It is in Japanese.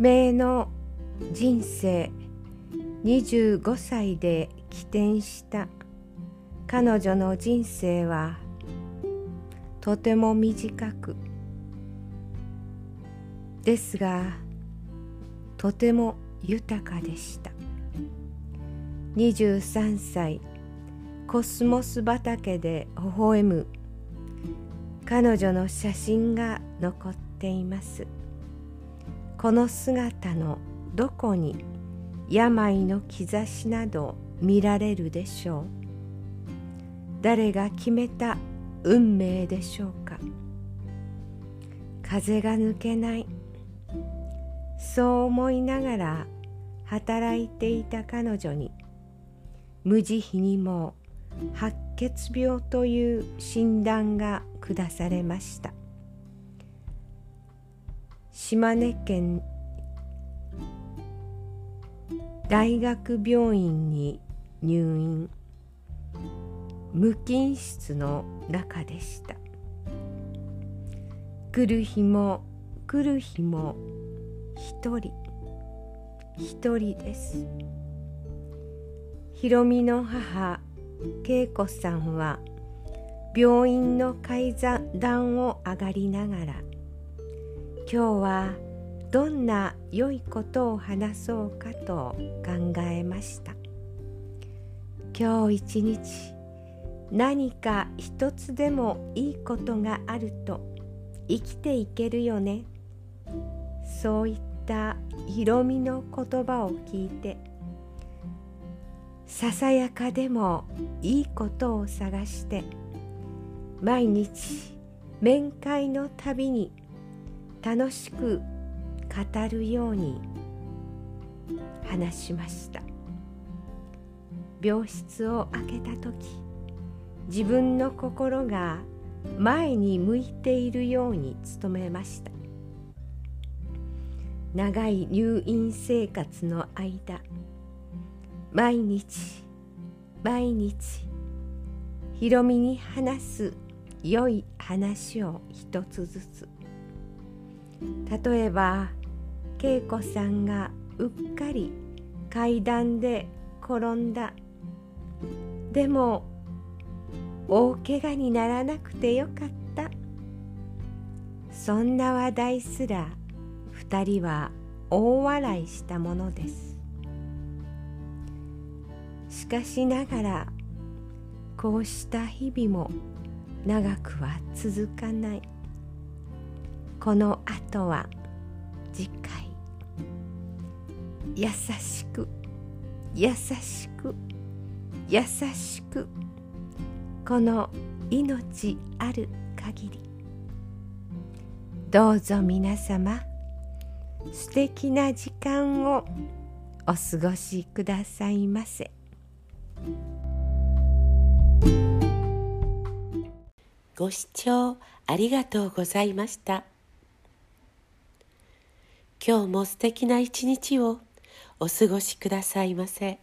名の人生25歳で起点した。彼女の人生はとても短く。ですがとても豊かでした。23歳コスモス畑で微笑む。彼女の写真が残っています。この姿のどこに病の兆しなど見られるでしょう？誰が決めた運命でしょうか？風が抜けない。そう思いながら働いていた彼女に無慈悲にも白血病という診断が下されました。島根県大学病院に入院。無菌室の中でした。来る日も来る日も一人。一人です。ひろみの母恵子さんは病院の階段を上がりながら今日はどんな良いことを話そうかと考えました。今日一日何か一つでもいいことがあると生きていけるよね。そういったひろみの言葉を聞いてささやかでもいいことを探して毎日面会のたびに楽しく語るように話しました。病室を開けた時自分の心が前に向いているように努めました。長い入院生活の間毎日毎日ひろみに話す良い話を一つずつ。例えば恵子さんがうっかり階段で転んだ。でも大怪我にならなくてよかった。そんな話題すら二人は大笑いしたものです。しかしながらこうした日々も長くは続かない。この後は次回優しく優しく優しくこの命ある限りどうぞ皆様素敵な時間をお過ごしくださいませ。ご視聴ありがとうございました。今日も素敵な一日をお過ごしくださいませ。